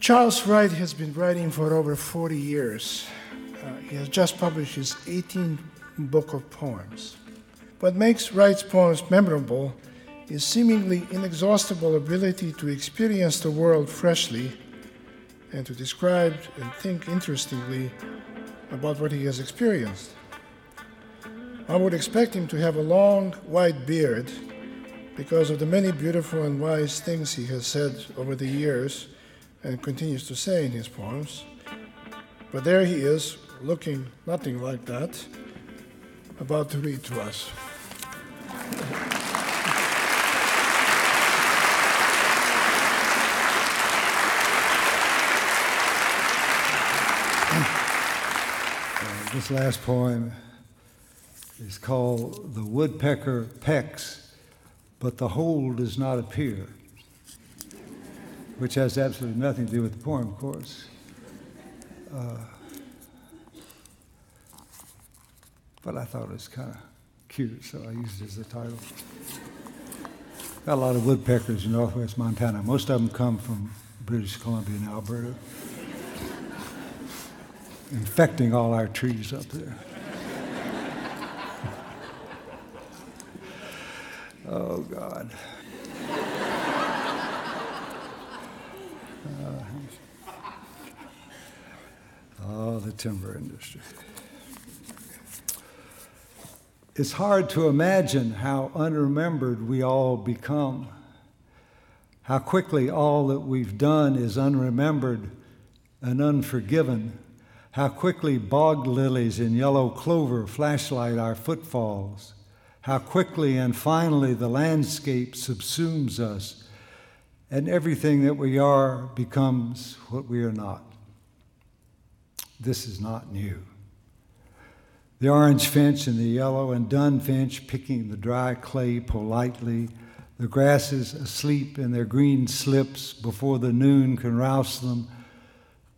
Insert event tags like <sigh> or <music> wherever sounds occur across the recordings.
Charles Wright has been writing for over 40 years. Uh, he has just published his 18th book of poems. What makes Wright's poems memorable is seemingly inexhaustible ability to experience the world freshly and to describe and think interestingly about what he has experienced. I would expect him to have a long white beard because of the many beautiful and wise things he has said over the years and continues to say in his poems. But there he is, looking nothing like that, about to read to us. Uh, this last poem is called The Woodpecker Pecks, but the hole does not appear, which has absolutely nothing to do with the poem, of course. Uh, but I thought it was kind of cute, so I used it as a title. Got a lot of woodpeckers in northwest Montana. Most of them come from British Columbia and Alberta infecting all our trees up there. <laughs> oh, God. Oh, the timber industry. It's hard to imagine how unremembered we all become, how quickly all that we've done is unremembered and unforgiven how quickly bog lilies and yellow clover flashlight our footfalls. How quickly and finally the landscape subsumes us, and everything that we are becomes what we are not. This is not new. The orange finch and the yellow and dun finch picking the dry clay politely, the grasses asleep in their green slips before the noon can rouse them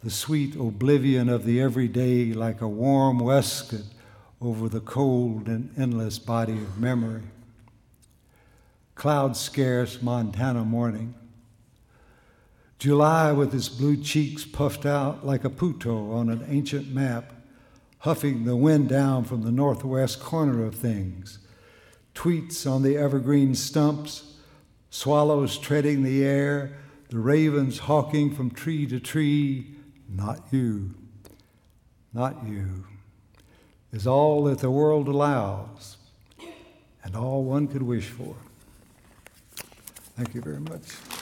the sweet oblivion of the everyday like a warm waistcoat over the cold and endless body of memory. Cloud scarce Montana morning. July with his blue cheeks puffed out like a putto on an ancient map, huffing the wind down from the northwest corner of things. Tweets on the evergreen stumps, swallows treading the air, the ravens hawking from tree to tree, not you, not you, is all that the world allows and all one could wish for. Thank you very much.